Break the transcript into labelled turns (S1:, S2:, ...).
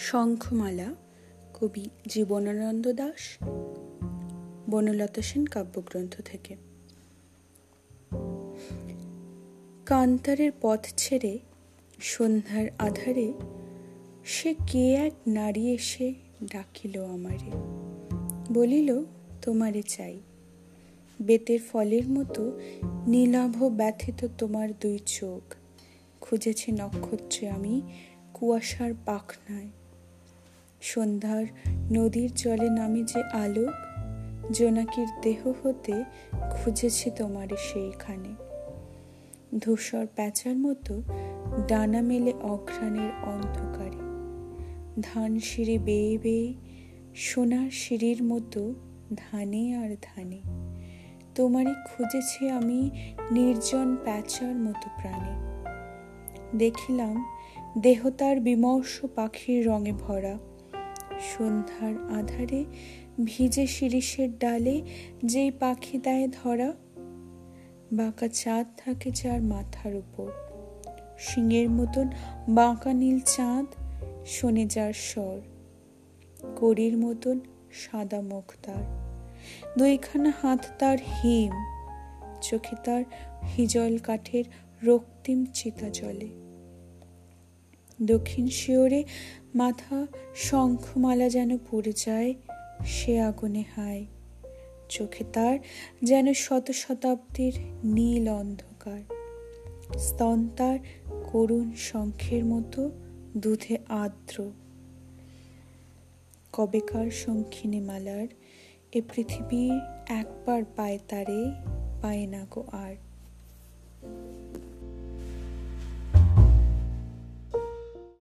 S1: শঙ্খমালা, কবি জীবনানন্দ দাস, বনলতা সেন কাব্যগ্রন্থ থেকে। কান্তারের পথ ছেড়ে সন্ধ্যার আধারে সে কে এক নারী এসে ডাকিল আমারে। বলিল, তোমারে চাই। বেতের ফলের মতো নীলাভ ব্যথিত তোমার দুই চোখ। খুঁজেছি নক্ষত্রে আমি কুয়াশার পাখনায়। সন্ধ্যার নদীর জলে নামে যে আলো জোনাকির দেহ হতে খুঁজেছি তোমারে সেইখানে। ধূসর প্যাঁচার মতো ডানা মেলে অঘ্রাণের অন্ধকারে। ধান সিঁড়ি বেয়ে বেয়ে, সোনার সিঁড়ির মতো ধানে আর ধানে। তোমারে খুঁজেছি আমি নির্জন প্যাঁচার মতো প্রাণে। দেখিলাম দেহতার বিমর্ষ পাখির রঙে ভরা সন্ধ্যার আধারে ভিজে শিরিষের ডালে যেই পাখি দেয় ধরা, বাঁকা চাঁদ থাকে যার মাথার উপর। শিঙের মতন বাঁকা নীল চাঁদ শোনে যার স্বর। কড়ির মতন সাদা মুখ তার। দুইখানা হাত তার হিম, চোখে তার হিজল কাঠের রক্তিম চিতা জলে দক্ষিণ শিওরে মাথা শঙ্খমালা যেন পড়ে যায়, সে আগুনে হায়। চোখে তার যেন শত শতাব্দীর নীল অন্ধকার। স্তন তার করুণ শঙ্খের মতো, দুধে আর্দ্র। কবেকার শঙ্খিনী মালার, এ পৃথিবীর একবার পায় তারে, পায় না গো আর।